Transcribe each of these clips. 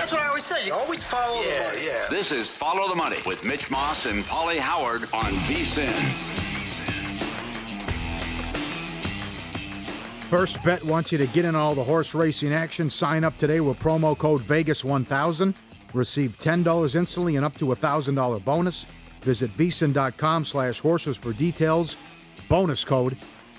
That's what I always say. You always follow the money. Yeah. This is Follow the Money with Mitch Moss and Paulie Howard on VSIN. First Bet wants you to get in all the horse racing action. Sign up today with promo code Vegas1000. Receive $10 instantly and up to a $1,000 bonus. Visit vsin.com slash horses for details. Bonus code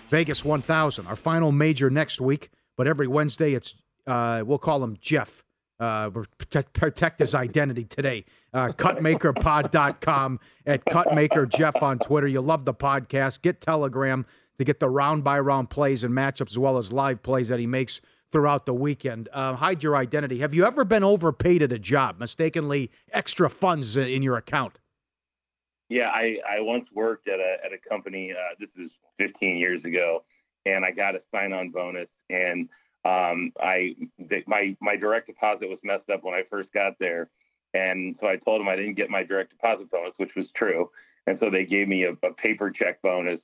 Vegas1000. Our final major next week, but every Wednesday it's, uh, we'll call him Jeff. Uh, protect, protect his identity today. Uh, cutmakerpod.com at Cutmaker Jeff on Twitter. You love the podcast. Get Telegram to get the round by round plays and matchups as well as live plays that he makes throughout the weekend. Uh, hide your identity. Have you ever been overpaid at a job, mistakenly extra funds in your account? Yeah, I, I once worked at a at a company. Uh, this is 15 years ago, and I got a sign on bonus, and um, I my my direct deposit was messed up when I first got there, and so I told them I didn't get my direct deposit bonus, which was true, and so they gave me a, a paper check bonus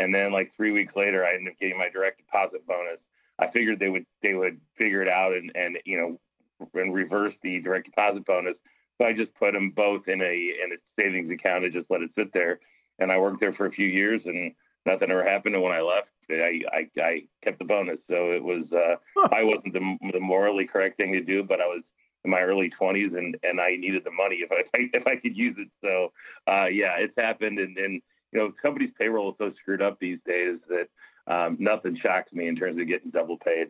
and then like three weeks later, I ended up getting my direct deposit bonus. I figured they would they would figure it out and and you know and reverse the direct deposit bonus. So I just put them both in a in a savings account and just let it sit there. And I worked there for a few years and nothing ever happened. And when I left, I I, I kept the bonus. So it was uh, I wasn't the, the morally correct thing to do, but I was in my early 20s and and I needed the money if I if I could use it. So uh, yeah, it's happened and and you know, companies' payroll is so screwed up these days that um, nothing shocks me in terms of getting double paid.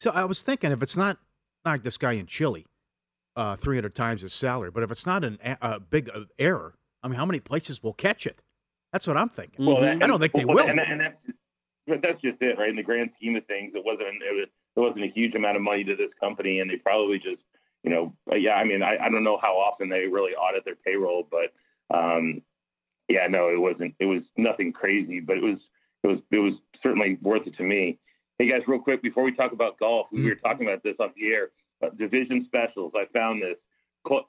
So I was thinking, if it's not like this guy in Chile, uh, 300 times his salary, but if it's not an, a big uh, error, I mean, how many places will catch it? That's what I'm thinking. Well, that, I don't think they well, will. And, and that's, but that's just it, right? In the grand scheme of things, it wasn't it, was, it wasn't a huge amount of money to this company, and they probably just, you know, yeah. I mean, I, I don't know how often they really audit their payroll, but um, yeah, no, it wasn't. It was nothing crazy, but it was it was it was certainly worth it to me. Hey guys, real quick before we talk about golf, we were talking about this off the air. Uh, division specials. I found this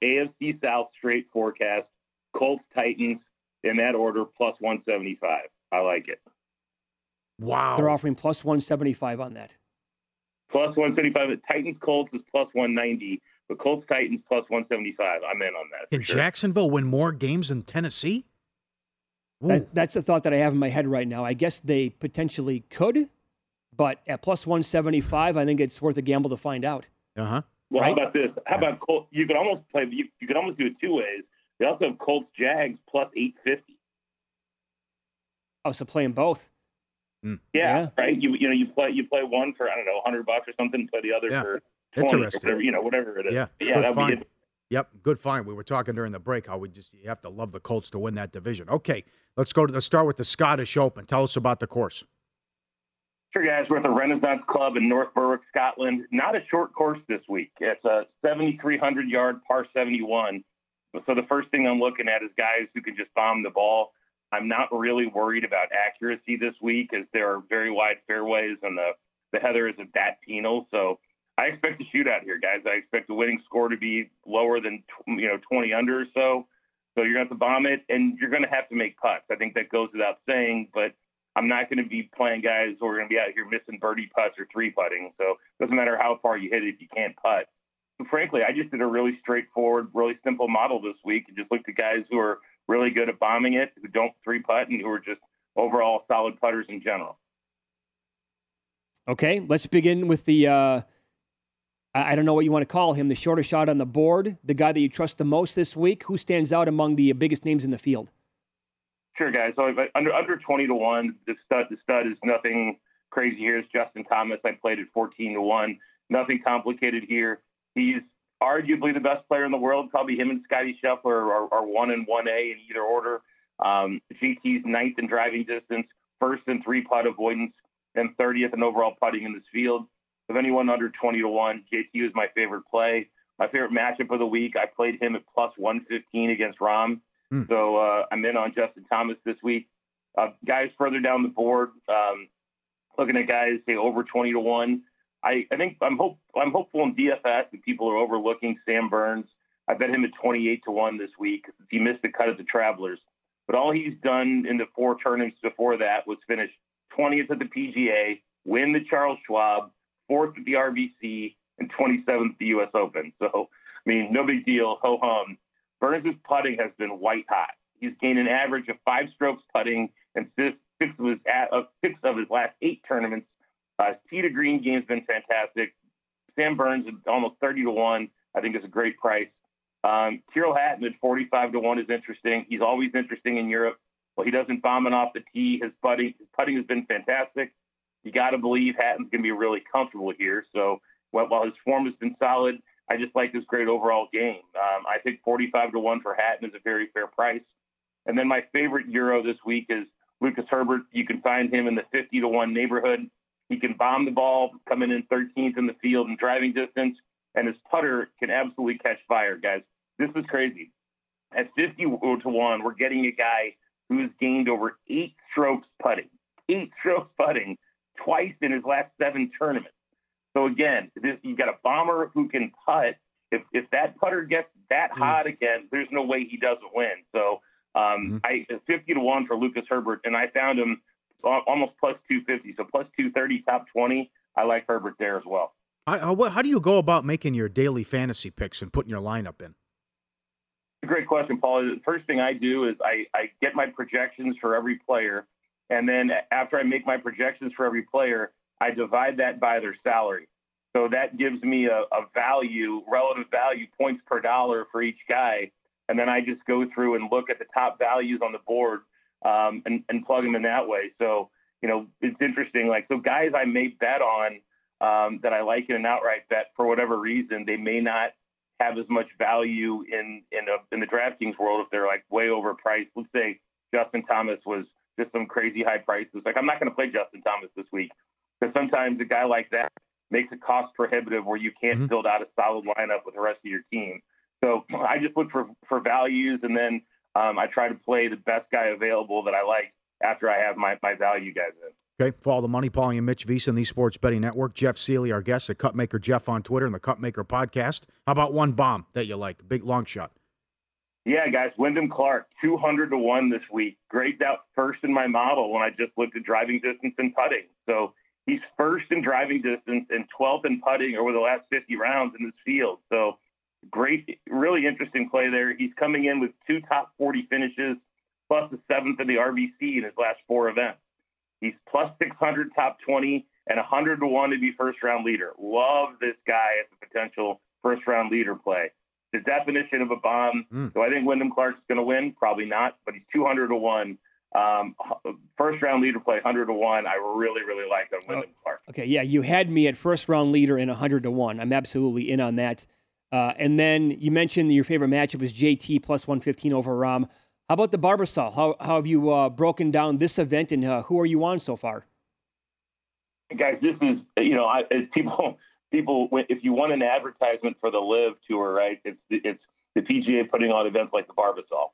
AFC South straight forecast: Colts, Titans in that order, plus one seventy five. I like it. Wow, they're offering plus one seventy five on that. Plus one seventy five. Titans Colts is plus one ninety. But Colts Titans plus one seventy five. I'm in on that. Can sure. Jacksonville win more games than Tennessee? That, that's the thought that I have in my head right now. I guess they potentially could, but at plus 175, I think it's worth a gamble to find out. Uh huh. Well, Right? how about this? How about Colts? You could almost play. You, you could almost do it two ways. They also have Colts Jags plus eight fifty. Oh, so playing both. Mm. Yeah, yeah, right. You you know you play you play one for I don't know hundred bucks or something. Play the other yeah. for twenty or whatever you know whatever it is. Yeah, yeah, that would be. Yep, good find. We were talking during the break how we just you have to love the Colts to win that division. Okay, let's go to the start with the Scottish Open. Tell us about the course. Sure, guys. We're at the Renaissance Club in North Berwick, Scotland. Not a short course this week. It's a 7,300 yard par 71. So the first thing I'm looking at is guys who can just bomb the ball. I'm not really worried about accuracy this week as there are very wide fairways and the, the heather isn't that penal. So I expect a shootout here, guys. I expect the winning score to be lower than you know 20 under or so. So you're going to have to bomb it, and you're going to have to make putts. I think that goes without saying, but I'm not going to be playing guys who are going to be out here missing birdie putts or three putting. So it doesn't matter how far you hit it if you can't putt. Frankly, I just did a really straightforward, really simple model this week and just looked at guys who are really good at bombing it, who don't three putt, and who are just overall solid putters in general. Okay, let's begin with the. Uh I don't know what you want to call him, the shortest shot on the board, the guy that you trust the most this week. Who stands out among the biggest names in the field? Sure, guys. So under under twenty to one, the stud the stud is nothing crazy here. It's Justin Thomas. I played at fourteen to one. Nothing complicated here. He's arguably the best player in the world. Probably him and Scotty Scheffler are, are one and one A in either order. Um, JT's ninth in driving distance, first in three putt avoidance, and 30th in overall putting in this field of anyone under 20 to 1. JT was my favorite play. My favorite matchup of the week, I played him at plus 115 against Rahm. Mm. So uh, I'm in on Justin Thomas this week. Uh, guys further down the board, um, looking at guys say over 20 to 1. I, I think I'm hope I'm hopeful in DFS that people are overlooking Sam Burns. I bet him at 28 to 1 this week. He missed the cut at the Travelers. But all he's done in the four tournaments before that was finish 20th at the PGA, win the Charles Schwab, fourth at the RBC, and 27th at the U.S. Open. So, I mean, no big deal. Ho hum. Burns' putting has been white hot. He's gained an average of five strokes putting and six, six of his uh, six of his last eight tournaments. Uh, to green game's been fantastic. Sam Burns at almost 30 to one. I think is a great price. Um, Tyrrell Hatton at 45 to one is interesting. He's always interesting in Europe. Well, he doesn't bomb it off the tee. His putting, his putting has been fantastic you got to believe Hatton's going to be really comfortable here. So while his form has been solid, I just like this great overall game. Um, I think 45 to 1 for Hatton is a very fair price. And then my favorite Euro this week is Lucas Herbert. You can find him in the 50 to 1 neighborhood. He can bomb the ball, coming in 13th in the field and driving distance, and his putter can absolutely catch fire, guys. This is crazy. At 50 to 1, we're getting a guy who has gained over eight strokes putting. Eight strokes putting twice in his last seven tournaments. So again, this, you got a bomber who can putt. If if that putter gets that mm. hot again, there's no way he doesn't win. So um, mm. I 50 to one for Lucas Herbert, and I found him almost plus 250. So plus 230, top 20. I like Herbert there as well. how, how do you go about making your daily fantasy picks and putting your lineup in? great question, Paul. The first thing I do is I, I get my projections for every player and then after I make my projections for every player, I divide that by their salary. So that gives me a, a value, relative value, points per dollar for each guy. And then I just go through and look at the top values on the board um, and, and plug them in that way. So, you know, it's interesting. Like, so guys I may bet on um, that I like in an outright bet for whatever reason, they may not have as much value in in, a, in the DraftKings world if they're like way overpriced. Let's say Justin Thomas was just some crazy high prices. Like I'm not going to play Justin Thomas this week because sometimes a guy like that makes it cost prohibitive where you can't mm-hmm. build out a solid lineup with the rest of your team. So I just look for for values and then um, I try to play the best guy available that I like after I have my, my value guys in. Okay, follow the Money Paulie and Mitch VSiN, the Sports Betting Network. Jeff Seeley, our guest, the Cutmaker Jeff on Twitter and the Cutmaker podcast. How about one bomb that you like? Big long shot. Yeah, guys, Wyndham Clark, 200 to 1 this week. Graded out first in my model when I just looked at driving distance and putting. So he's first in driving distance and 12th in putting over the last 50 rounds in this field. So great, really interesting play there. He's coming in with two top 40 finishes, plus the seventh in the RBC in his last four events. He's plus 600 top 20 and 100 to 1 to be first round leader. Love this guy as a potential first round leader play the definition of a bomb. Mm. Do I think Wyndham Clark's going to win? Probably not, but he's 200 to 1 Um, first round leader play 100 to 1. I really, really like on Wyndham Clark. Okay, yeah, you had me at first round leader in 100 to 1. I'm absolutely in on that. Uh, and then you mentioned your favorite matchup is JT plus 115 over Rahm. How about the Barbasol? How, how have you uh, broken down this event and uh, who are you on so far? Guys, this is, you know, I, as people, people, if you want an advertisement for the LIV Tour, right, it's, it's the PGA putting on events like the Barbasol.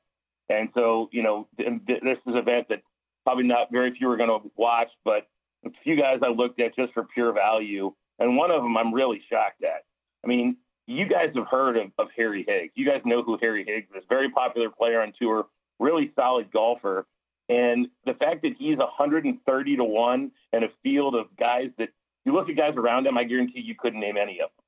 And so, you know, this is an event that probably not very few are going to watch, but a few guys I looked at just for pure value. And one of them I'm really shocked at. I mean, you guys have heard of, of Harry Higgs. You guys know who Harry Higgs is. Very popular player on tour, really solid golfer. And the fact that he's 130 to 1 in a field of guys that you look at guys around him, I guarantee you couldn't name any of them.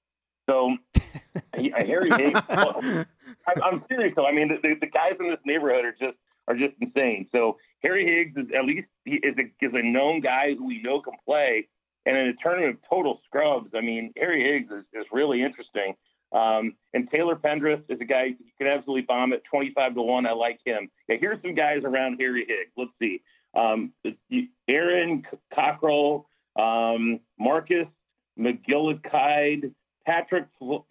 So uh, Harry Higgs, well, I'm, I'm, serious though. I mean, the, the, guys in this neighborhood are just are just insane. So Harry Higgs is at least he is a, is a known guy who we know can play. And in a tournament of total scrubs, I mean, Harry Higgs is, is really interesting. Um, and Taylor Pendrith is a guy you can absolutely bomb at 25 to 1. I like him. Yeah, here's some guys around Harry Higgs. Let's see. Um, Aaron Cockrell, um, Marcus McGillicudde, Patrick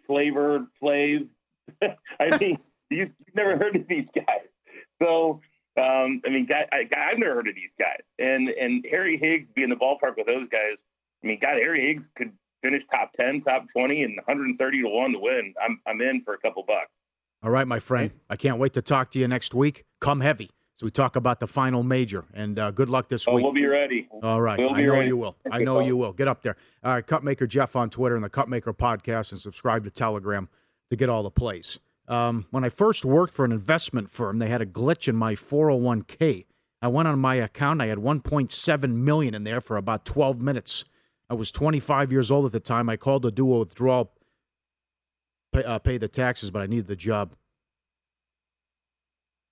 Flavored Flav. I mean, you've, never heard of these guys. So, um, I mean, guy, I, I've never heard of these guys. And and Harry Higgs be in the ballpark with those guys. I mean, God, Harry Higgs could finish top 10, top 20, and 130 to 1 to win, I'm, I'm in for a couple bucks. All right, my friend. I can't wait to talk to you next week. Come heavy. So we talk about the final major, and uh, good luck this oh, week. We'll be ready. All right, we'll I know ready. you will. I know you will. Get up there. All right, Cutmaker Jeff on Twitter and the Cutmaker podcast, and subscribe to Telegram to get all the plays. Um, when I first worked for an investment firm, they had a glitch in my 401k. I went on my account. I had 1.7 million in there for about 12 minutes. I was 25 years old at the time. I called to do a withdrawal, pay, uh, pay the taxes, but I needed the job.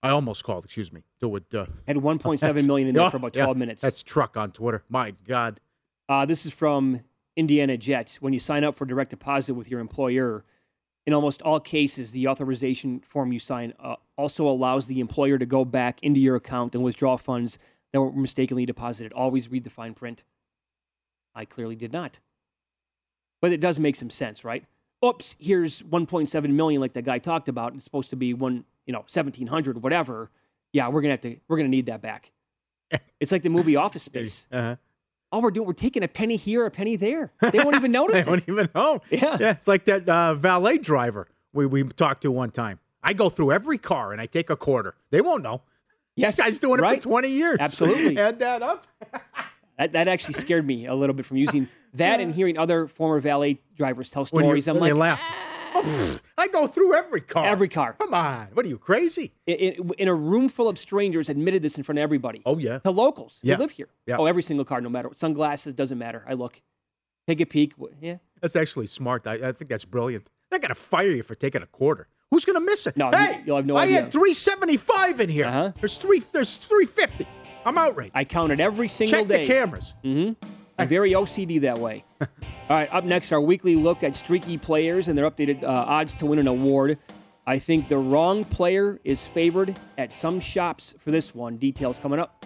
I almost called, excuse me. Do it. Uh, Had 1.7 million in there for about 12 yeah, minutes. That's truck on Twitter. My God. Uh, this is from Indiana Jets. When you sign up for direct deposit with your employer, in almost all cases, the authorization form you sign uh, also allows the employer to go back into your account and withdraw funds that were mistakenly deposited. Always read the fine print. I clearly did not. But it does make some sense, right? Oops, here's 1.7 million like that guy talked about. and It's supposed to be one, you know, 1700 whatever. Yeah, we're going to have to we're to need that back. it's like the movie Office Space. Uh-huh. All we're doing, we're taking a penny here, a penny there. They won't even notice they it. won't even know. Yeah. yeah it's like that uh, valet driver we, we talked to one time. I go through every car and I take a quarter. They won't know. Yes. This guy's doing right. it for 20 years. Absolutely. Add that up. That, that actually scared me a little bit from using that and hearing other former valet drivers tell When you- stories. I'm when they like, laugh. Oh, pfft, I go through every car. every car. Come on. What are you, crazy? In, in, in a room full of strangers, admitted this in front of everybody. Oh, yeah. To locals Yeah. who live here. Yeah. Oh, every single car, no matter what. Sunglasses, doesn't matter. I look. Take a peek. Wh- Yeah. That's actually smart. I, I think that's brilliant. They're going to fire you for taking a quarter. Who's going to miss it? No, you- hey, you'll have no idea. I idea. had 375 in here. Uh-huh. There's three. There's 350. I'm outraged. I counted every single Check day. the cameras. Mm-hmm. I'm very OCD that way. All right, up next, our weekly look at streaky players and their updated uh, odds to win an award. I think the wrong player is favored at some shops for this one. Details coming up.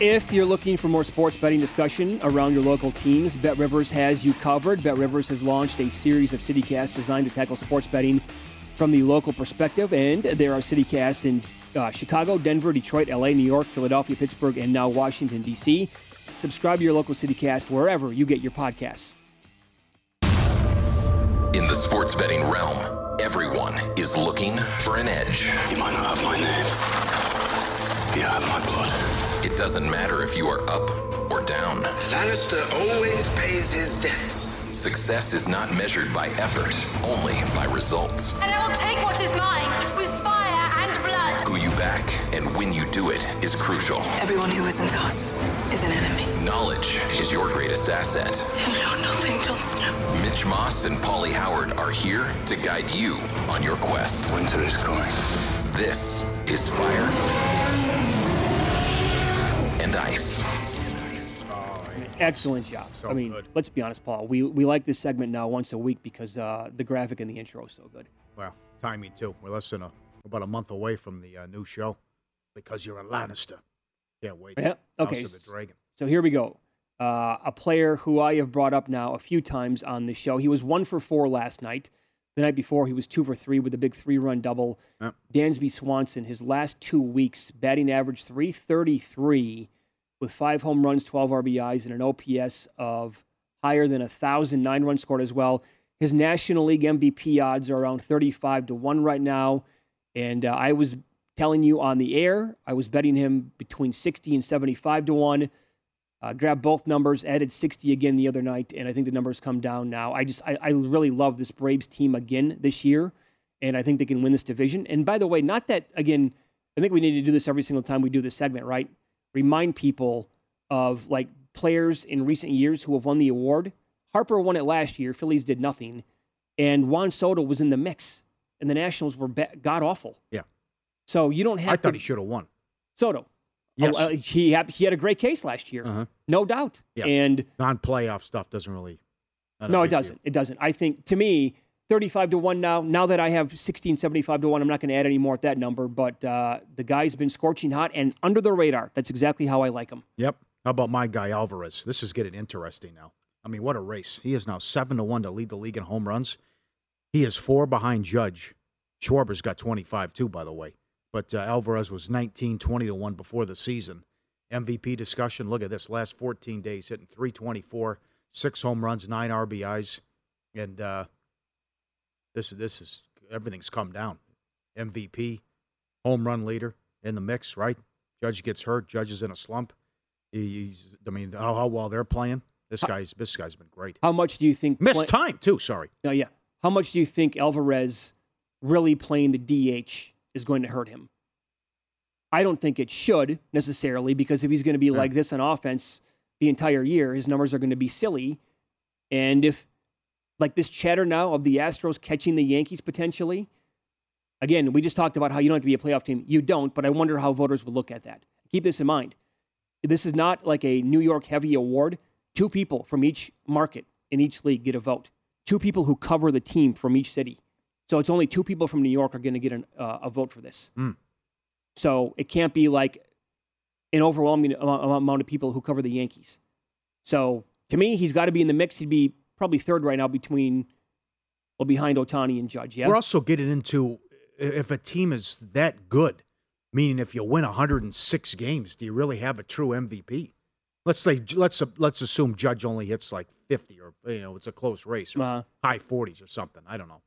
If you're looking for more sports betting discussion around your local teams, Bet Rivers has you covered. Bet Rivers has launched a series of CityCasts designed to tackle sports betting from the local perspective, and there are CityCasts in uh, Chicago, Denver, Detroit, LA, New York, Philadelphia, Pittsburgh, and now Washington, D.C. Subscribe to your local CityCast wherever you get your podcasts. In the sports betting realm, everyone is looking for an edge. You might not have my name. You have my blood. It doesn't matter if you are up or down. Lannister always pays his debts. Success is not measured by effort, only by results. And I will take what is mine with fire and blood. Who you back and when you do it is crucial. Everyone who isn't us is an enemy. Knowledge is your greatest asset. You know nothing, Jon Snow. Mitch Moss and Paulie Howard are here to guide you on your quest. Winter is coming. This is Fire and Ice. Excellent job. I mean, let's be honest, Paul. We we like this segment now once a week because uh, the graphic and the intro is so good. Well, timing too. We're less than a, about a month away from the uh, new show because you're a Lannister. Can't wait. Yeah. Okay. House of the Dragon. So here we go. Uh, a player who I have brought up now a few times on the show. He was one for four last night. The night before, he was two for three with a big three-run double. Yep. Dansby Swanson, his last two weeks, batting average 333 with five home runs, 12 RBIs, and an OPS of higher than a thousand, nine runs scored as well. His National League MVP odds are around 35 to 1 right now. And uh, I was telling you on the air, I was betting him between 60 and 75 to 1. Uh, grabbed both numbers, added 60 again the other night, and I think the numbers come down now. I just, I, I really love this Braves team again this year, and I think they can win this division. And by the way, not that, again, I think we need to do this every single time we do this segment, right? Remind people of like players in recent years who have won the award. Harper won it last year, Phillies did nothing, and Juan Soto was in the mix, and the Nationals were ba- god awful. Yeah. So you don't have I to. thought he should have won. Soto. Yes. Oh, uh, he had, he had a great case last year, Uh-huh. no doubt. Yeah. And non-playoff stuff doesn't really. no, it doesn't. It doesn't. I think to me, thirty-five to one now. Now that I have sixteen seventy-five to one, I'm not going to add any more at that number. But uh, the guy's been scorching hot and under the radar. That's exactly how I like him. Yep. How about my guy Alvarez? This is getting interesting now. I mean, what a race! He is now seven to one to lead the league in home runs. He is four behind Judge. Schwarber's got 25 too, by the way. But uh, Alvarez was 19, 20 to one before the season. MVP discussion. Look at this: last 14 days, hitting 324, six home runs, nine RBIs, and uh, this this is everything's come down. MVP, home run leader in the mix, right? Judge gets hurt. Judge is in a slump. He's, I mean, how, how well they're playing. This guy's this guy's been great. How much do you think Missed play- time too. Sorry. No, yeah. How much do you think Alvarez really playing the DH is going to hurt him? I don't think it should necessarily because if he's going to be like this on offense the entire year, his numbers are going to be silly. And if like this chatter now of the Astros catching the Yankees potentially, again, we just talked about how you don't have to be a playoff team. You don't, but I wonder how voters would look at that. Keep this in mind. This is not like a New York heavy award. Two people from each market in each league get a vote. Two people who cover the team from each city. So it's only two people from New York are going to get an, uh, a vote for this. Mm. So it can't be like an overwhelming amount amount of people who cover the Yankees. So to me, he's got to be in the mix. He'd be probably third right now between, well, behind Ohtani and Judge. Yeah. We're also getting into if a team is that good, meaning if you win 106 games, do you really have a true MVP? Let's say let's let's assume Judge only hits like 50 or you know it's a close race, or Uh-huh. high 40s or something. I don't know.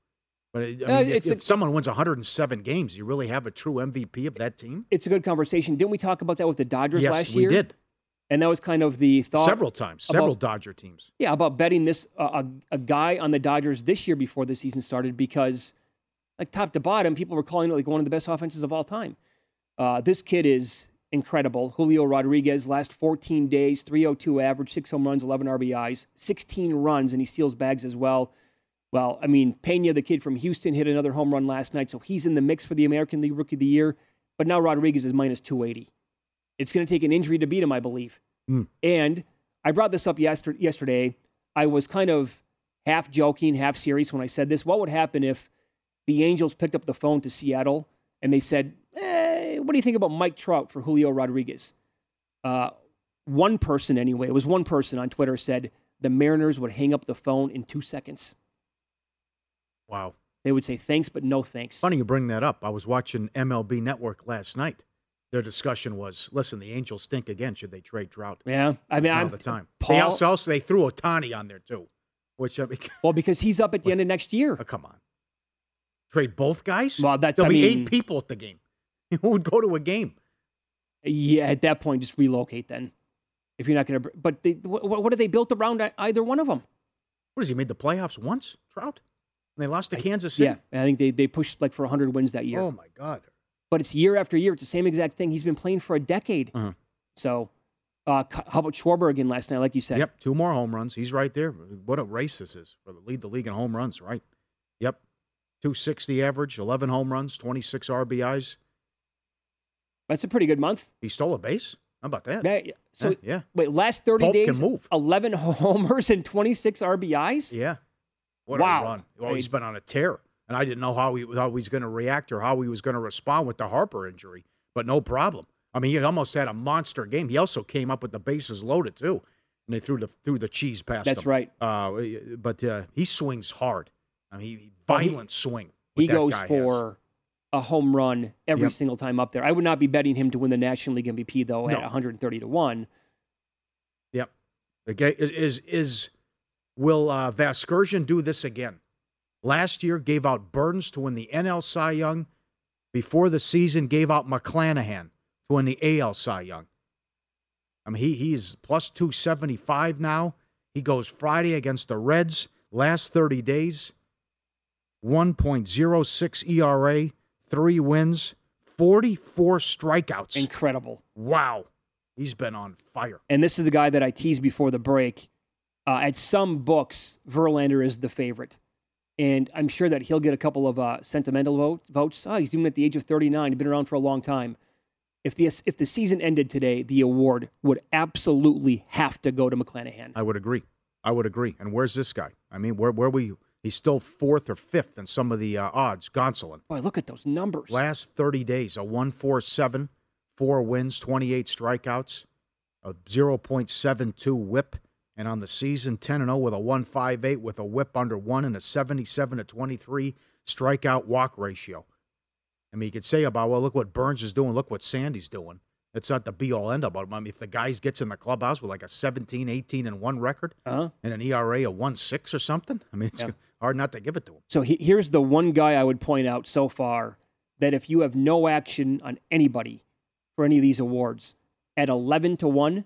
But I mean, Uh, if, it's if a- someone wins 107 games, you really have a true MVP of that team? it's a good conversation. Didn't we talk about that with the Dodgers yes, last year? Yes, we did And that was kind of the thought. several times. Several about- Dodger teams. Yeah, about betting this uh, a, a guy on the Dodgers this year before the season started because, like top to bottom, people were calling it like one of the best offenses of all time. Uh, this kid is incredible. Julio Rodriguez, last 14 days, 302 average, six home runs, 11 RBIs, 16 runs, and he steals bags as well. Well, I mean, Pena, the kid from Houston, hit another home run last night, so he's in the mix for the American League Rookie of the Year. But now Rodriguez is minus 280. It's going to take an injury to beat him, I believe. Hmm. And I brought this up yester- yesterday. I was kind of half joking, half serious when I said this. What would happen if the Angels picked up the phone to Seattle and they said, eh, What do you think about Mike Trout for Julio Rodriguez? Uh, one person, anyway, it was one person on Twitter said the Mariners would hang up the phone in two seconds. Wow. They would say thanks, but no thanks. Funny you bring that up. I was watching MLB Network last night. Their discussion was, listen, the Angels stink again. Should they trade Trout? Yeah, I mean, all the time. Paul, they also, also they threw Ohtani on there too, which I mean, well because he's up at the end of next year. oh, come on, trade both guys. Well, that's- there'll I be mean- eight people at the game. Who would go to a game? Yeah, at that point, just relocate then. If you're not going to, but they, what, what have they built around either one of them? What has he made the playoffs once? Trout, and they lost to Kansas City. Yeah, I think they they pushed like for 100 wins that year. Oh my God. But it's year after year. It's the same exact thing. He's been playing for a decade. Uh-huh. So, uh, how about Schwarber again last night? Like you said, Yep, two more home runs. He's right there. What a race this is for the lead the league in home runs, right? Yep, two sixty average, eleven home runs, twenty six RBIs. that's a pretty good month. He stole a base. How about that? Yeah, So Yeah, yeah. wait, last 30 Pope days. 11 homers and 26 RBIs. Yeah. What Wow. a run. Well, I he's mean- been on a tear. And I didn't know how he, how he was going to react or how he was going to respond with the Harper injury, but no problem. I mean, he almost had a monster game. He also came up with the bases loaded, too. And they threw the, threw the cheese past That's him. right. Uh, but uh, he swings hard. I mean, he, Well, he- violent swing. He goes guy has. for a home run every Yep. single time up there. I would not be betting him to win the National League MVP though at 130 to one. Yep. Okay. Is is, is will uh, do this again? Last year gave out Burns to win the NL Cy Young. Before the season, gave out McClanahan to win the AL Cy Young. I mean, he he's plus two seventy five now. He goes Friday against the Reds. Last thirty days, one point zero six ERA, three wins, forty four strikeouts. Incredible. Wow, he's been on fire. And this is the guy that I teased before the break. Uh, at some books, Verlander is the favorite. And I'm sure that he'll get a couple of uh, sentimental vote, votes. Oh, he's doing it at the age of 39. He's been around for a long time. If the, if the season ended today, the award would absolutely have to go to McClanahan. I would agree. I would agree. And where's this guy? I mean, where where we? He's still fourth or fifth in some of the uh, odds. Gonsolin. Boy, look at those numbers. Last thirty days, a 147, four wins, twenty eight strikeouts, a zero point seven two WHIP, and on the season ten and zero with a one five eight with a WHIP under one and a seventy seven to twenty three strikeout walk ratio. I mean, you could say about well, look what Burns is doing, look what Sandy's doing. It's not the be all end all. But I mean, if the guy gets in the clubhouse with like a 17, 18, and one record Uh-huh. and an ERA of one six or something, I mean, it's Yeah. hard not to give it to him. So he, here's the one guy I would point out so far that if you have no action on anybody for any of these awards at 11 to 1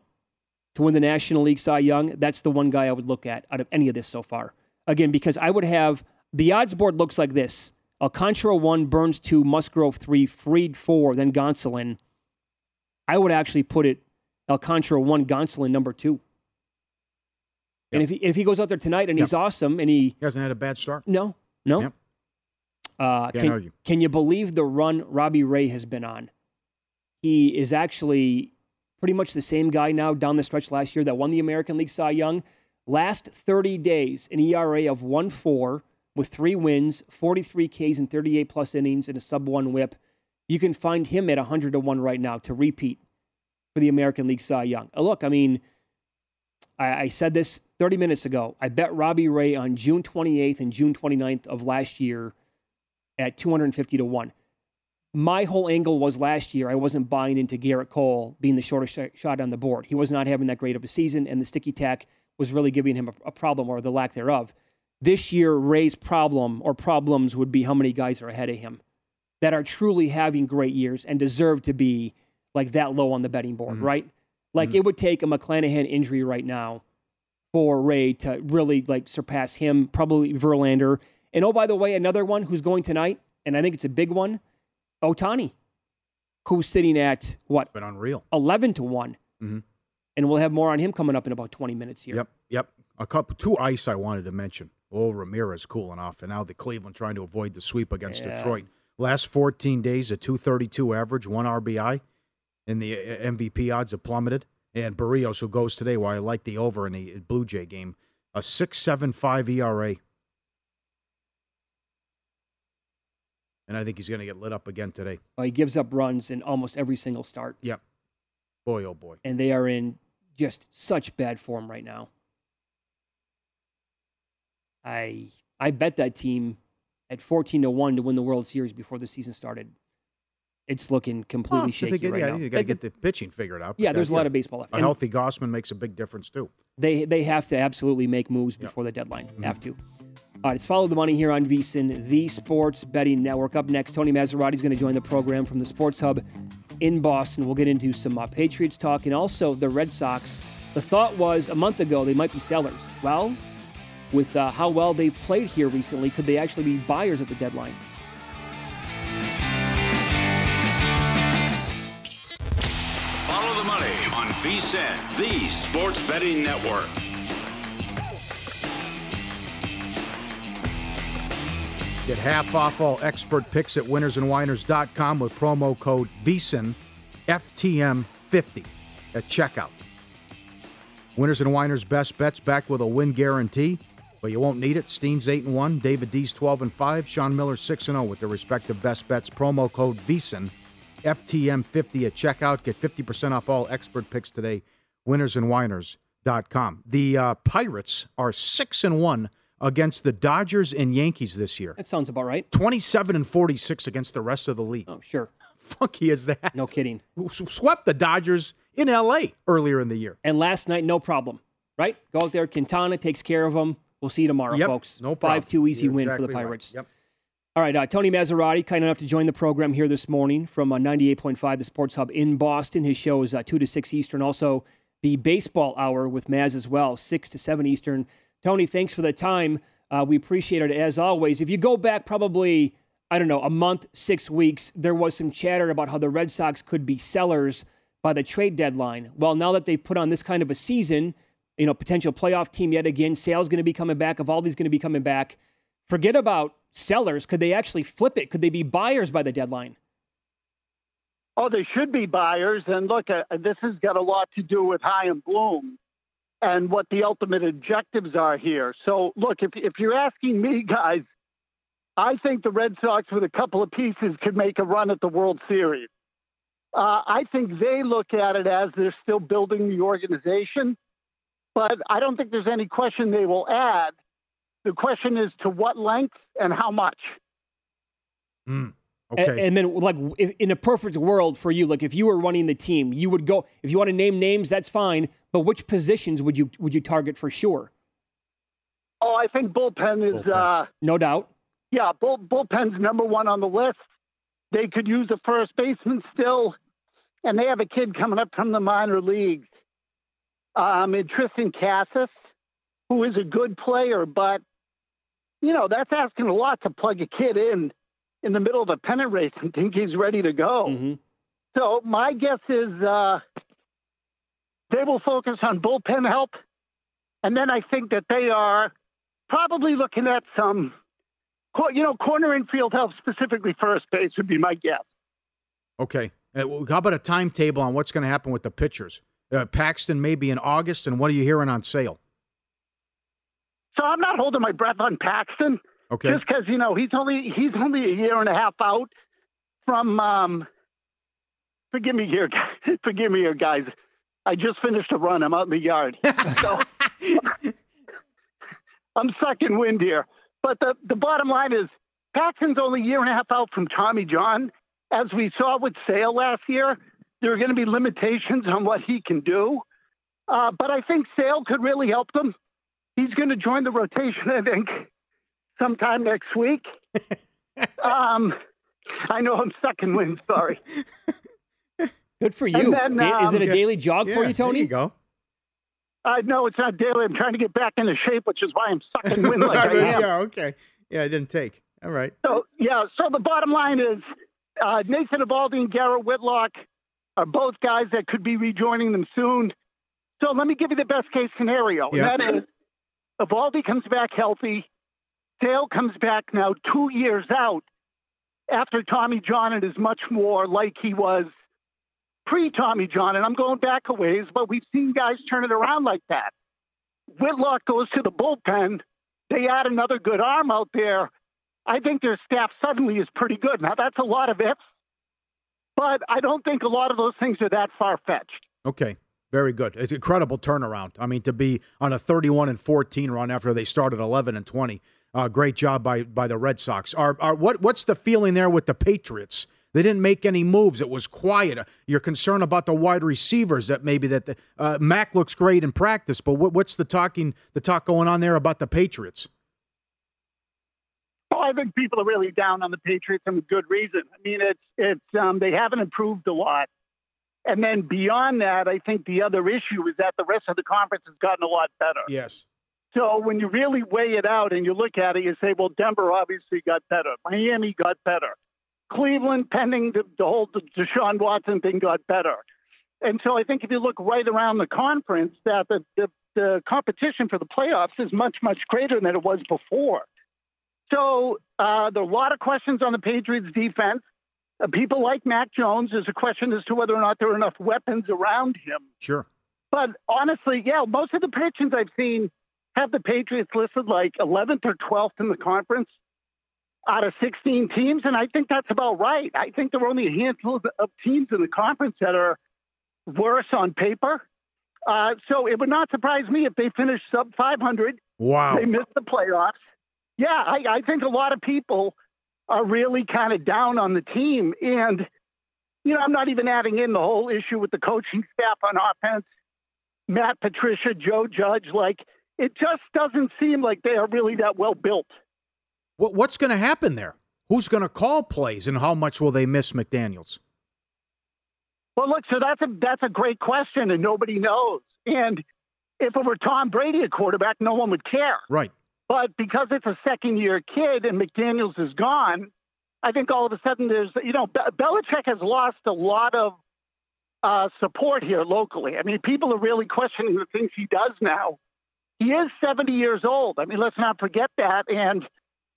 to win the National League Cy Young, that's the one guy I would look at out of any of this so far. Again, because I would have the odds board looks like this Alcantara 1, Burns 2, Musgrove 3, Fried 4, then Gonsolin. I would actually put it Alcantara one, Gonsolin number two. And if he, if he goes out there tonight and Yep. he's awesome and he He hasn't had a bad start. no no, Yep. uh, can, argue. can you believe the run Robbie Ray has been on? He is actually pretty much the same guy now down the stretch last year that won the American League Cy Young. Last 30 days, an ERA of 1 4 with three wins, 43 Ks and 38 plus innings, and a sub 1 whip. You can find him at 100 to 1 right now to repeat for the American League Cy Young. Look, I mean, I, I said this 30 minutes ago. I bet Robbie Ray on June 28th and June 29th of last year at 250 to 1. My whole angle was last year I wasn't buying into Gerrit Cole being the shortest sh- shot on the board. He was not having that great of a season, and the sticky tack was really giving him a, a problem or the lack thereof. This year, Ray's problem or problems would be how many guys are ahead of him that are truly having great years and deserve to be like that low on the betting board, mm-hmm. right? Like mm-hmm. it would take a McClanahan injury right now for Ray to really like surpass him, probably Verlander. And oh, by the way, another one who's going tonight, and I think it's a big one, Ohtani, who's sitting at what? Been unreal. 11 to 1. Mhm. And we'll have more on him coming up in about 20 minutes here. Yep, yep. A couple, two ice I wanted to mention. Oh, Ramirez cooling off, and now the Cleveland trying to avoid the sweep against Yeah. Detroit. Last 14 days, a 232 average, one RBI, and the uh, MVP odds have plummeted. And Berrios, who goes today, while I like the over in the Blue Jay game, a 6.75 ERA. And I think he's going to get lit up again today. Uh, he gives up runs in almost every single start. Yep. Boy, oh boy. And they are in just such bad form right now. I I bet that team at 14 to 1 to win the World Series before the season started. It's looking completely Well, shaky think, right yeah, now. you got to get the pitching figured out. Yeah, there's a lot of baseball left. A And- healthy Gausman makes a big difference too. They they have to absolutely make moves before the deadline. Have to. All right, it's follow the money here on VSIN, the Sports Betting Network. Up next, Tony Massarotti is going to join the program from the Sports Hub in Boston. We'll get into some uh, Patriots talk and also the Red Sox. The thought was a month ago they might be sellers. Well, with uh, how well they've played here recently, could they actually be buyers at the deadline? Follow the money on VSIN, the Sports Betting Network. Get half off all expert picks at winnersandwhiners.com with promo code VSIN FTM50 at checkout. Winners and Whiners best bets back with a win guarantee, but you won't need it. Steen's 8 and 1, David D's 12 and 5, Sean Miller 6 and 0 with their respective best bets. Promo code VSIN FTM50 at checkout. Get 50% off all expert picks today. Winnersandwhiners.com. The uh, Pirates are 6 and 1 against the Dodgers and Yankees this year. That sounds about right. 27 and 46 against the rest of the league. Oh, sure. Funky is that? No kidding. Swept the Dodgers in LA earlier in the year. And last night, no problem, right? Go out there. Quintana takes care of them. We'll see you tomorrow, Yep, folks. no problem. 5 2 easy You're win for exactly the right. Pirates. Yep. All right, uh, Tony Massarotti, kind enough to join the program here this morning from uh, 98.5, the Sports Hub in Boston. His show is uh, 2 to 6 Eastern. Also, the Baseball Hour with Maz as well, 6 to 7 Eastern. Tony, thanks for the time. Uh, we appreciate it as always. If you go back probably, I don't know, a month, six weeks, there was some chatter about how the Red Sox could be sellers by the trade deadline. Well, now that they've put on this kind of a season, you know, potential playoff team yet again, Sale's going to be coming back, Eovaldi's going to be coming back. Forget about sellers. Could they actually flip it? Could they be buyers by the deadline? Oh, they should be buyers. And look, uh, this has got a lot to do with Chaim Bloom and what the ultimate objectives are here. So, look, if, if you're asking me, guys, I think the Red Sox, with a couple of pieces, could make a run at the World Series. Uh, I think they look at it as they're still building the organization, but I don't think there's any question they will add. The question is to what length and how much. Mm, A- okay. And, then, like, in a perfect world for you, like if you were running the team, you would go. If you want to name names, that's fine. But which positions would you would you target for sure? Oh, I think bullpen is, Uh, No doubt. yeah, bull, bullpen's number one on the list. They could use a first baseman still, and they have a kid coming up from the minor leagues. Um, and Triston Casas, who is a good player, but you know that's asking a lot to plug a kid in in the middle of a pennant race and think he's ready to go. Mm-hmm. So my guess is uh, they will focus on bullpen help, and then I think that they are probably looking at some, you know, corner infield help specifically first base would be my guess. Okay. Uh, how about a timetable on what's going to happen with the pitchers? Uh, Paxton maybe in August, and what are you hearing on sale? So I'm not holding my breath on Paxton. Okay. Just because you know he's only he's only a year and a half out from. Um, forgive me here, forgive me here, guys. I just finished a run. I'm out in the yard, so I'm sucking wind here. But the the bottom line is Paxton's only a year and a half out from Tommy John. As we saw with Sale last year, there are going to be limitations on what he can do. Uh, but I think Sale could really help them. He's going to join the rotation, I think, sometime next week. um, I know I'm sucking wind. Sorry. Good for you. then, Da- Is it a um, daily jog for you, Tony? you go. I know it's not daily. I'm trying to get back into shape, which is why I'm sucking wind like I am. yeah, okay. Yeah, I didn't take. All right. So yeah, so the bottom line is uh, Nathan Eovaldi and Garrett Whitlock are both guys that could be rejoining them soon. So let me give you the best case scenario, Yeah. and that is Eovaldi comes back healthy. Sale comes back now two years out after Tommy John and is much more like he was pre Tommy John. And I'm going back a ways, but we've seen guys turn it around like that. Whitlock goes to the bullpen. They add another good arm out there. I think their staff suddenly is pretty good. Now, that's a lot of ifs, but I don't think a lot of those things are that far fetched. Okay. Very good. It's incredible turnaround. I mean, to be on a 31 and 14 run after they started 11 and 20. Uh, great job by by the Red Sox. Are, are what what's the feeling there with the Patriots? They didn't make any moves. It was quiet. You're concerned about the wide receivers that maybe that the, uh, Mac looks great in practice, but what, what's the talking the talk going on there about the Patriots? Oh, I think people are really down on the Patriots and with good reason. I mean, it's it's um, they haven't improved a lot, and then beyond that, I think the other issue is that the rest of the conference has gotten a lot better. Yes. So when you really weigh it out and you look at it, you say, well, Denver obviously got better. Miami got better. Cleveland, pending the, the whole Deshaun Watson thing, got better. And so I think if you look right around the conference, that the, the, the competition for the playoffs is much, much greater than it was before. So uh, there are a lot of questions on the Patriots defense. Uh, people like Mac Jones. There's a question as to whether or not there are enough weapons around him. Sure. But honestly, yeah, most of the predictions I've seen have the Patriots listed like 11th or 12th in the conference out of 16 teams, and I think that's about right. I think there are only a handful of, teams in the conference that are worse on paper. Uh, so it would not surprise me if they finish sub 500. Wow. They miss the playoffs. Yeah, I, I think a lot of people are really kind of down on the team. And, you know, I'm not even adding in the whole issue with the coaching staff on offense, Matt Patricia, Joe Judge. Like, it just doesn't seem like they are really that well built. What, what's going to happen there? Who's going to call plays, and how much will they miss McDaniels? Well, look, so that's a that's a great question, and nobody knows. And if it were Tom Brady a quarterback, no one would care. Right. But because it's a second year kid and McDaniels is gone, I think all of a sudden there's you know Be- Belichick has lost a lot of uh, support here locally. I mean, people are really questioning the things he does now. He is 70 years old. I mean, let's not forget that. And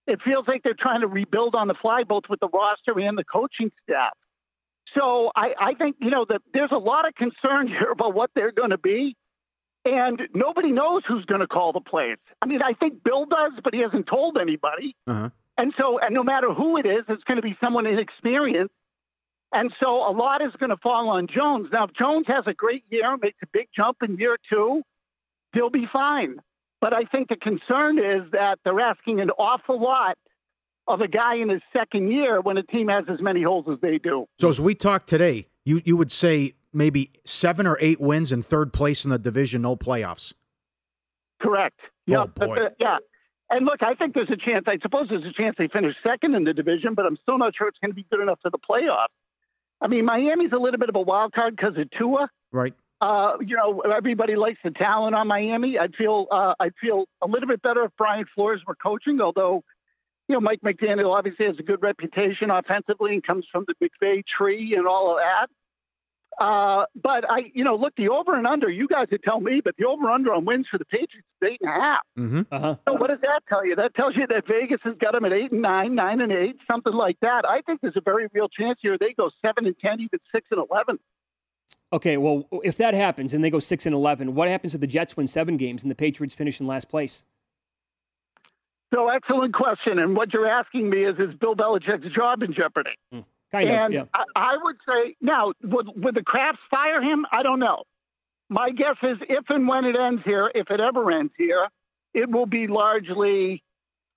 it feels like they're trying to rebuild on the fly, both with the roster and the coaching staff. So I, I think, you know, that there's a lot of concern here about what they're going to be. And nobody knows who's going to call the plays. I mean, I think Bill does, but he hasn't told anybody. Uh-huh. And so, and no matter who it is, it's going to be someone inexperienced. And so a lot is going to fall on Jones. Now, if Jones has a great year, makes a big jump in year two, they'll be fine. But I think the concern is that they're asking an awful lot of a guy in his second year when a team has as many holes as they do. So as we talk today, you you would say maybe seven or eight wins in third place in the division, no playoffs. Correct. Yeah. Oh, but, uh, yeah. And look, I think there's a chance. I suppose there's a chance they finish second in the division, but I'm still not sure it's going to be good enough for the playoffs. I mean, Miami's a little bit of a wild card because of Tua. Right. Uh, you know, everybody likes the talent on Miami. I feel uh, I feel a little bit better if Brian Flores were coaching, although you know Mike McDaniel obviously has a good reputation offensively and comes from the McVay tree and all of that. Uh, but I, you know, look, the over and under, you guys would tell me, but the over under on wins for the Patriots is eight and a half. Mm-hmm. Uh-huh. So what does that tell you? That tells you that Vegas has got them at eight and nine, nine and eight, something like that. I think there's a very real chance here they go seven and ten, even six and eleven. Okay, well, if that happens and they go six and eleven, what happens if the Jets win seven games and the Patriots finish in last place? So excellent question. And what you're asking me is, is Bill Belichick's job in jeopardy? Hmm. Kind and of, yeah. I, I would say now, would, would the Krafts fire him? I don't know. My guess is if and when it ends here, if it ever ends here, it will be largely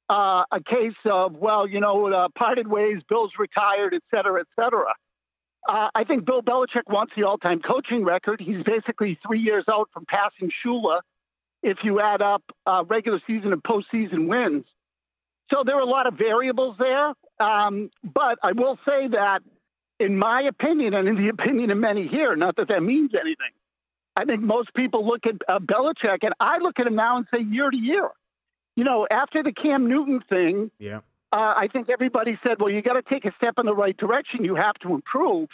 uh, a case of, well, you know, uh, parted ways, Bill's retired, et cetera, et cetera. Uh, I think Bill Belichick wants the all time coaching record. He's basically three years out from passing Shula if you add up uh, regular season and postseason wins. So there are a lot of variables there. Um, but I will say that, in my opinion, and in the opinion of many here, not that that means anything, I think most people look at uh, Belichick, and I look at him now and say year to year. You know, after the Cam Newton thing, Yeah. Uh, I think everybody said, well, you got to take a step in the right direction. You have to improve.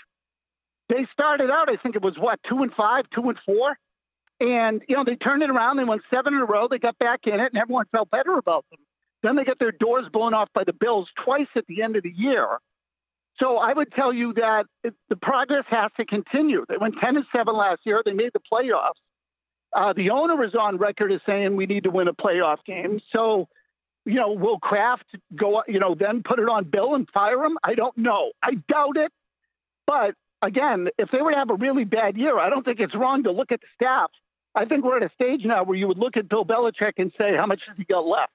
They started out, I think it was what, two and five, two and four? And, you know, they turned it around. They won seven in a row. They got back in it, and everyone felt better about them. Then they got their doors blown off by the Bills twice at the end of the year. So I would tell you that the progress has to continue. They went 10 and 7 last year. They made the playoffs. Uh, the owner is on record as saying we need to win a playoff game. So, you know, will Kraft go, you know, then put it on Bill and fire him? I don't know. I doubt it. But again, if they were to have a really bad year, I don't think it's wrong to look at the staff. I think we're at a stage now where you would look at Bill Belichick and say, how much has he got left?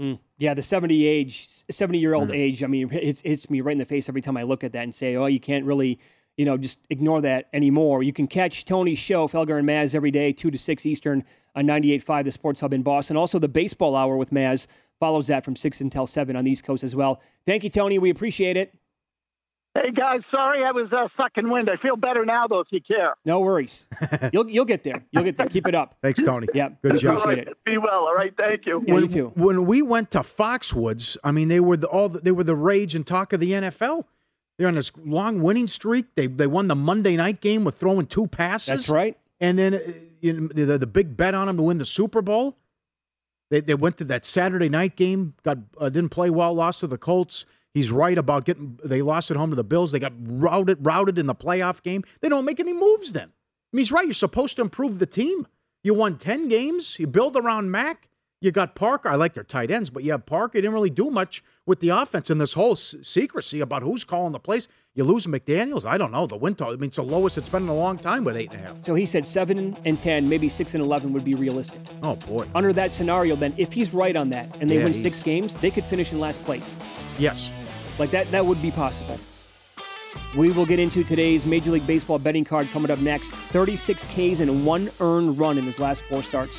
Mm. Yeah, the seventy age, seventy year old Mhm. age. I mean, it hits me right in the face every time I look at that and say, "Oh, you can't really, you know, just ignore that anymore." You can catch Tony's show, Felger and Maz, every day, two to six Eastern on 98.5, the Sports Hub in Boston. Also, the Baseball Hour with Maz follows that from six until seven on the East Coast as well. Thank you, Tony. We appreciate it. Hey guys, sorry I was uh, sucking wind. I feel better now though, if you care. No worries. you'll you'll get there. You'll get there. Keep it up. Thanks, Tony. Yeah, Good job. Appreciate it. Be well. All right. Thank you. Yeah, when, you too. when we went to Foxwoods, I mean, they were the, all the, they were the rage and talk of the NFL. They're on this long winning streak. They they won the Monday night game with throwing two passes. That's right. And then uh, you know, the, the big bet on him to win the Super Bowl. They they went to that Saturday night game. Got uh, didn't play well. Lost to the Colts. He's right about getting. They lost at home to the Bills. They got routed routed in the playoff game. They don't make any moves. Then I mean, he's right. You're supposed to improve the team. You won ten games. You build around Mac. You got Parker. I like their tight ends, but you have Parker. You didn't really do much with the offense and this whole s- secrecy about who's calling the plays. You lose McDaniels. I don't know. The win total. I mean, it's the lowest it's been in a long time with eight and a half. So he said seven and ten, maybe six and eleven would be realistic. Oh boy. Under that scenario, then if he's right on that and they Yeah, win he's- six games, they could finish in last place. Yes. Like that, that would be possible. We will get into today's Major League Baseball betting card coming up next. 36 Ks and one earned run in his last four starts.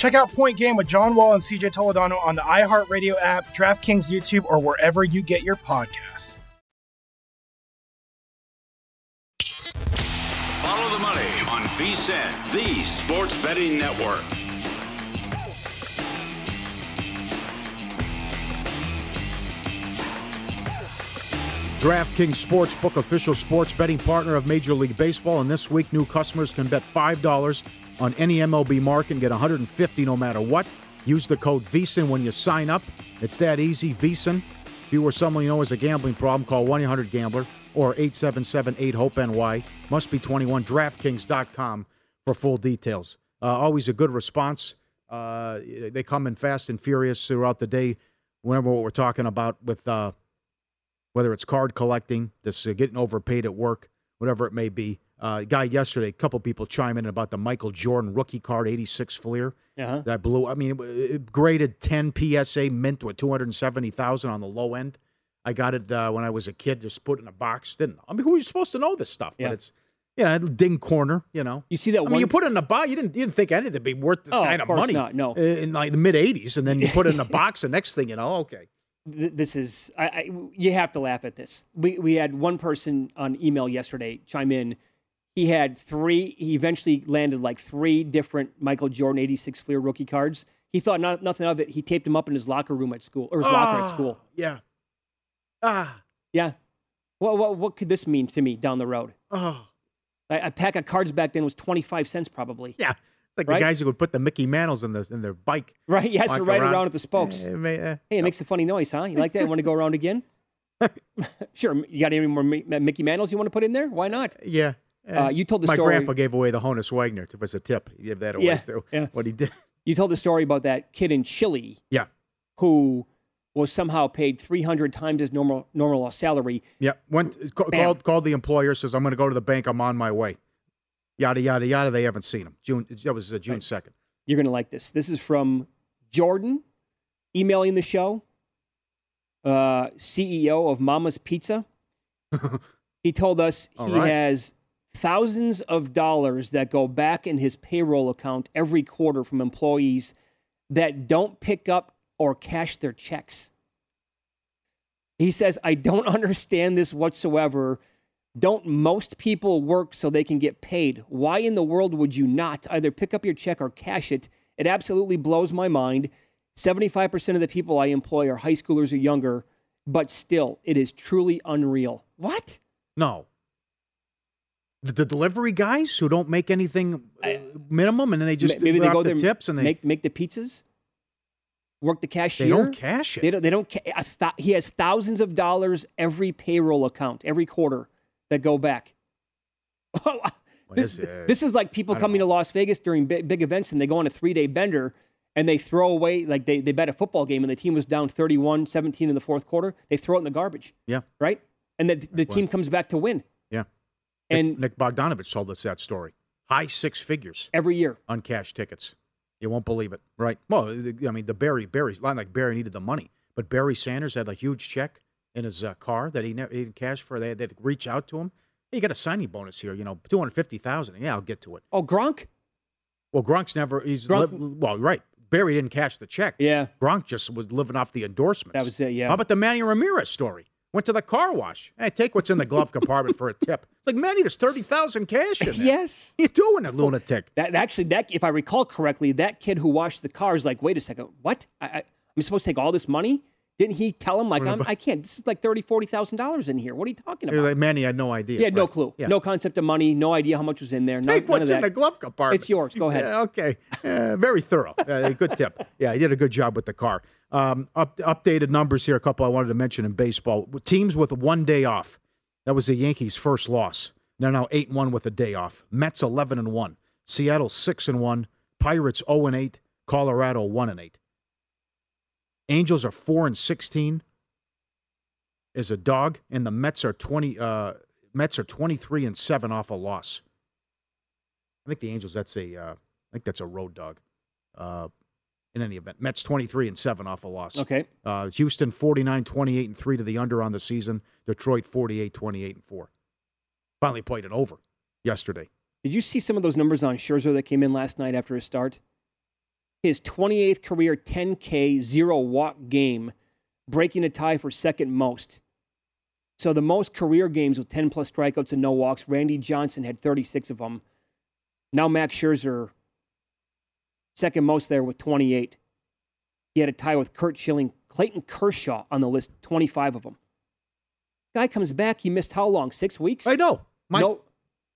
Check out Point Game with John Wall and CJ Toledano on the iHeartRadio app, DraftKings YouTube, or wherever you get your podcasts. Follow the money on VSIN, the sports betting network. DraftKings Sportsbook, official sports betting partner of Major League Baseball. And this week, new customers can bet $5 on any MLB mark and get 150 no matter what. Use the code VSIN when you sign up. It's that easy, VSIN. If you or someone you know has a gambling problem, call 1 800 Gambler or 877 8 HOPE NY. Must be 21. DraftKings.com for full details. Uh, always a good response. Uh, they come in fast and furious throughout the day. Whenever what we're talking about with uh, whether it's card collecting, this uh, getting overpaid at work, whatever it may be. Uh, guy yesterday, a couple people chime in about the Michael Jordan rookie card, 86 Fleer. Uh-huh. That blew. I mean, it, it graded 10 PSA, mint with 270,000 on the low end. I got it uh, when I was a kid, just put in a box. Didn't I mean, who are you supposed to know this stuff? Yeah. But it's, you know, ding corner, you know. You see that I one? mean, you put it in a box. You didn't, you didn't think anything would be worth this Oh, kind of of, course money. not, no. In like the mid 80s, and then you put it in a box. The next thing you know, okay. Th- this is I, I you have to laugh at this. We we had one person on email yesterday chime in. He had three. He eventually landed like three different Michael Jordan '86 Fleer rookie cards. He thought not, nothing of it. He taped them up in his locker room at school or his locker Ah, at school. Yeah. Ah. Yeah. What what what could this mean to me down the road? Oh. A, a pack of cards back then was twenty five cents probably. Yeah. Like Right? the guys who would put the Mickey Mantles in, the, in their bike. Right. Yes. to ride around. at the spokes. Eh, eh, Hey, it makes a funny noise, huh? You like that? Want to go around again? sure. You got any more Mickey Mantles you want to put in there? Why not? Yeah. Uh, you told the My story. My grandpa gave away the Honus Wagner. It was a tip. He gave that away Yeah, too. yeah. What he did. You told the story about that kid in Chile Yeah. who was somehow paid 300 times his normal normal salary. Yeah. Went Bam. called called the employer. Says I'm going to go to the bank. I'm on my way. Yada yada yada. They haven't seen him. June. That was uh, June second. You're going to like this. This is from Jordan emailing the show, uh, CEO of Mama's Pizza. he told us All he right. has thousands of dollars that go back in his payroll account every quarter from employees that don't pick up or cash their checks. He says, I don't understand this whatsoever. Don't most people work so they can get paid? Why in the world would you not either pick up your check or cash it? It absolutely blows my mind. 75% of the people I employ are high schoolers or younger, but still, it is truly unreal. What? No. The, the delivery guys who don't make anything uh, minimum, and then they just maybe they go the there tips and they make make the pizzas, work the cashier. They don't cash it. They don't. They don't. ca- a thou- he has thousands of dollars every payroll account every quarter that go back. Oh, this, is, this is like people coming to Las Vegas during big, big events and they go on a three day bender and they throw away like they, they bet a football game and the team was down 31-17 in the fourth quarter. They throw it in the garbage, yeah right? And the, the team comes back to win yeah. And- Nick, Nick Bogdanovich told us that story. High six figures every year. on cash tickets. You won't believe it, right? Well, I mean, the Barry Barry's not like Barry needed the money, but Barry Sanders had a huge check in his uh, car that he never he didn't cash for. They they'd reach out to him. Hey, you got a signing bonus here, you know, two hundred fifty thousand. Yeah, I'll get to it. Oh, Gronk? Well, Gronk's never. He's Gronk- li- well, right. Barry didn't cash the check. Yeah. Gronk just was living off the endorsements. That was it, yeah. How about the Manny Ramirez story? Went to the car wash. Hey, take what's in the glove compartment for a tip. It's like Manny, there's thirty thousand cash in there. Yes. What you doing, a lunatic? That actually, that if I recall correctly, that kid who washed the car is like, wait a second, what? I, I, I'm supposed to take all this money Didn't he tell him like I'm, I can't? This is like thirty, forty thousand dollars in here. What are you talking about? like, Manny had no idea. he had no clue, Yeah. no concept of money, no idea how much was in there. Take none what's in the glove compartment. It's yours. Go ahead. Yeah, okay. Uh, very thorough. Uh, good tip. Yeah, he did a good job with the car. Um, up, updated numbers here. A couple I wanted to mention in baseball. Teams with one day off. That was the Yankees' first loss. They're now eight and one with a day off. Mets eleven and one. Seattle six and one. Pirates zero and eight. Colorado one and eight. Angels are four and sixteen. Is a dog, and the Mets are twenty. Uh, Mets are twenty three and seven off a loss. I think the Angels. That's a. Uh, I think that's a road dog. Uh, in any event, Mets twenty three and seven off a loss. Okay. Uh, Houston 49, 28 and three to the under on the season. Detroit 48, 28 and four. Finally played it over yesterday. Did you see some of those numbers on Scherzer that came in last night after his start? His 28th career 10K zero walk game, breaking a tie for second most. So the most career games with 10 plus strikeouts and no walks, Randy Johnson had 36 of them. Now Max Scherzer, second most there with 28. He had a tie with Curt Schilling, Clayton Kershaw on the list, 25 of them. Guy comes back. He missed how long? Six weeks. I know. My, No.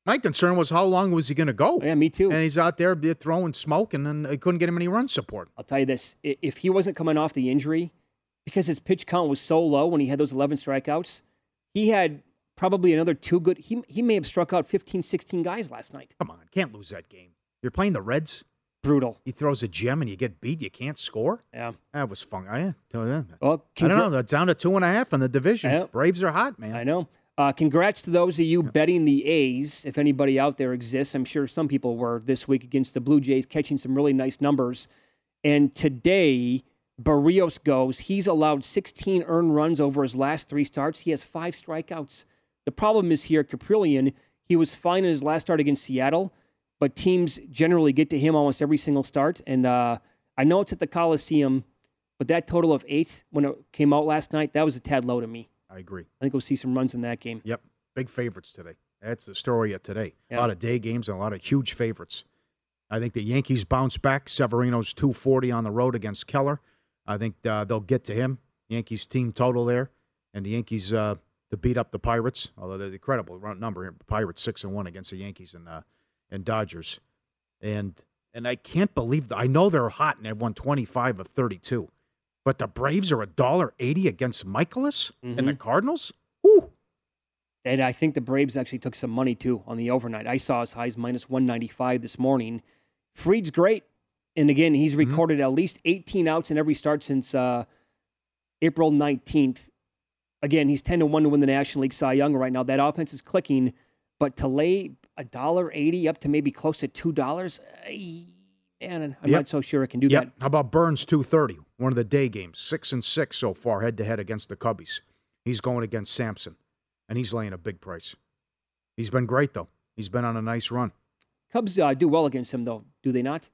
My concern was how long was he going to go? Oh, yeah, me too. And he's out there throwing smoke, and then they couldn't get him any run support. I'll tell you this: if he wasn't coming off the injury, because his pitch count was so low when he had those 11 strikeouts, he had probably another two good. He he may have struck out 15, 16 guys last night. Come on, can't lose that game. You're playing the Reds. Brutal. He throws a gem and you get beat. You can't score. Yeah. That was fun. I, tell you that. Well, I don't know. They're down to two and a half in the division. Braves are hot, man. I know. Uh, congrats to those of you betting the A's. If anybody out there exists, I'm sure some people were this week against the Blue Jays, catching some really nice numbers. And today, Berrios goes. He's allowed 16 earned runs over his last three starts. He has five strikeouts. The problem is here, Caprillion, he was fine in his last start against Seattle, but teams generally get to him almost every single start. And uh, I know it's at the Coliseum, but that total of eight when it came out last night, that was a tad low to me. I agree. I think we'll see some runs in that game. Yep. Big favorites today. That's the story of today. Yeah. A lot of day games and a lot of huge favorites. I think the Yankees bounce back. Severino's 240 on the road against Keller. I think uh, they'll get to him. Yankees team total there. And the Yankees uh, to beat up the Pirates, although they're the incredible number here. Pirates 6 and 1 against the Yankees and, uh, and Dodgers. And and I can't believe I know they're hot and they've won 25 of 32. But the Braves are a dollar eighty against Mikolas and the Mhm. Cardinals? And I think the Braves actually took some money too on the overnight. I saw as high as minus 195 this morning. Fried's great. And again, he's recorded at least 18 outs in every start since uh, April 19th. Again, he's 10 to 1 to win the National League Cy Young right now. That offense is clicking, but to lay a dollar eighty up to maybe close to two dollars, man, I'm Yep. not so sure it can do Yep. that. How about Burnes 230? One of the day games. Six and six so far, head to head against the Cubbies. He's going against Sampson, and he's laying a big price. He's been great though. He's been on a nice run Cubs uh, do well against him, though, do they not?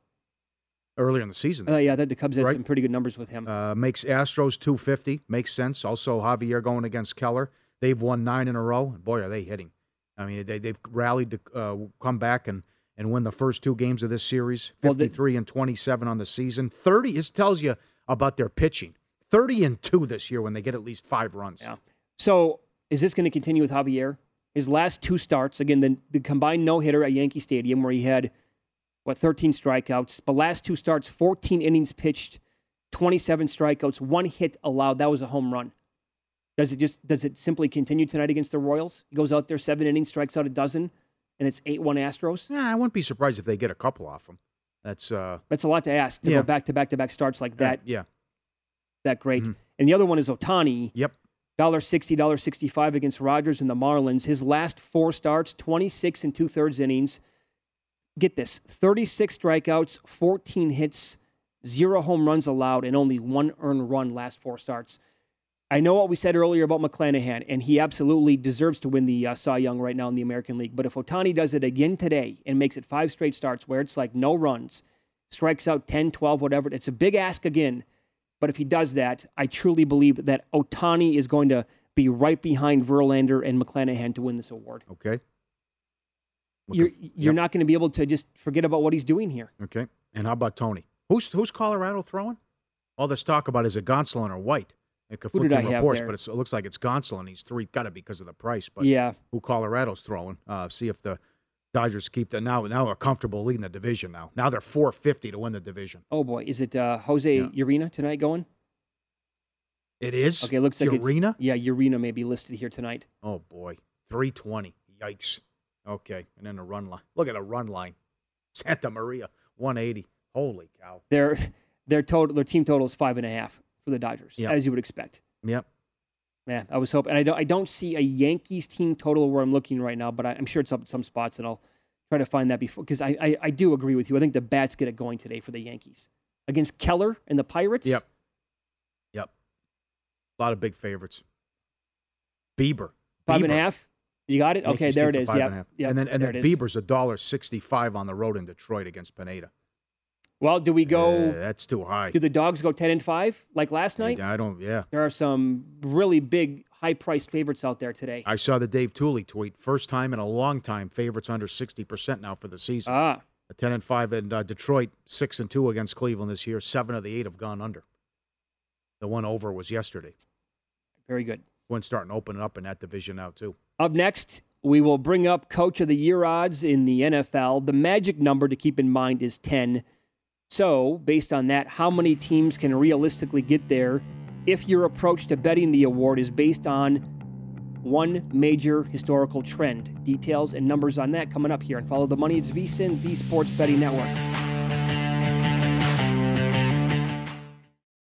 earlier in the season. Uh, yeah, the, the Cubs Right. some pretty good numbers with him. Uh, makes Astros 250. Makes sense. Also, Javier going against Keller. They've won nine in a row. Boy, are they hitting. I mean, they, they've rallied to uh, come back and, and win the first two games of this series. Well, the- 53 and 27 on the season. 30 is tells you about their pitching. 30 and 2 this year when they get at least five runs. Yeah. So is this going to continue with Javier? His last two starts, again, the, the combined no hitter at Yankee Stadium, where he had, what, 13 strikeouts. But last two starts, 14 innings pitched, 27 strikeouts, one hit allowed. That was a home run. Does it just does it simply continue tonight against the Royals? He goes out there, seven innings, strikes out a dozen, and it's eight one Astros. Yeah, I wouldn't be surprised if they get a couple off him. That's uh, That's a lot to ask to Yeah. go back to back to back starts like that. yeah. that great. And the other one is Ohtani. Yep. Dollar sixty, dollar sixty-five against Rogers and the Marlins. His last four starts, twenty-six and two-thirds innings. Get this: thirty-six strikeouts, fourteen hits, zero home runs allowed, and only one earned run last four starts. I know what we said earlier about McClanahan, and he absolutely deserves to win the uh, Cy Young right now in the American League. But if Ohtani does it again today and makes it five straight starts where it's like no runs, strikes out 10, 12, whatever, it's a big ask again. But if he does that, I truly believe that Ohtani is going to be right behind Verlander and McClanahan to win this award. Okay. You're, you're not going to be able to just forget about what he's doing here. Okay. And how about Tony? Who's who's Colorado throwing? All this talk about is it Gonsolin or White? It conflicting reports, but it's, it looks like it's Gonsolin. He's three. Got to because of the price. But Yeah. who Colorado's throwing? Uh, see if the Dodgers keep the now. Now are comfortable leading the division. Now, now they're four fifty to win the division. Oh boy, is it uh, Jose Urena tonight going? It is. Okay, looks like Urena? yeah. Urena may be listed here tonight. Oh boy, three twenty. Yikes. Okay, and then the run line. Look at the run line. Santa Maria, one eighty. Holy cow. Their their total their team total is five and a half for the Dodgers, Yeah. as you would expect. Yep. Yeah, I was hoping, and I don't I don't see a Yankees team total where I'm looking right now, but I, I'm sure it's up at some spots, and I'll try to find that before because I, I I do agree with you. I think the bats get it going today for the Yankees against Keller and the Pirates. Yep. Yep. A lot of big favorites. Bieber. Five and a half. You got it. Okay, there it is. team is. for five Yep. and. Yep, And then and there then. Bieber's a dollar sixty five on the road in Detroit against Pineda. Well, do we go? Uh, that's too high. do the dogs go ten and five like last night? I don't. Yeah. There are some really big, high-priced favorites out there today. I saw the Dave Tuley tweet. First time in a long time, favorites under sixty percent now for the season. Ah, A ten and five in uh, Detroit, six and two against Cleveland this year. Seven of the eight have gone under. The one over was yesterday. very good. One starting opening up in that division now too. Up next, we will bring up Coach of the Year odds in the NFL. The magic number to keep in mind is 10. So, based on that, how many teams can realistically get there if your approach to betting the award is based on one major historical trend? Details and numbers on that coming up here. And follow the money. It's VSIN, the Sports Betting Network.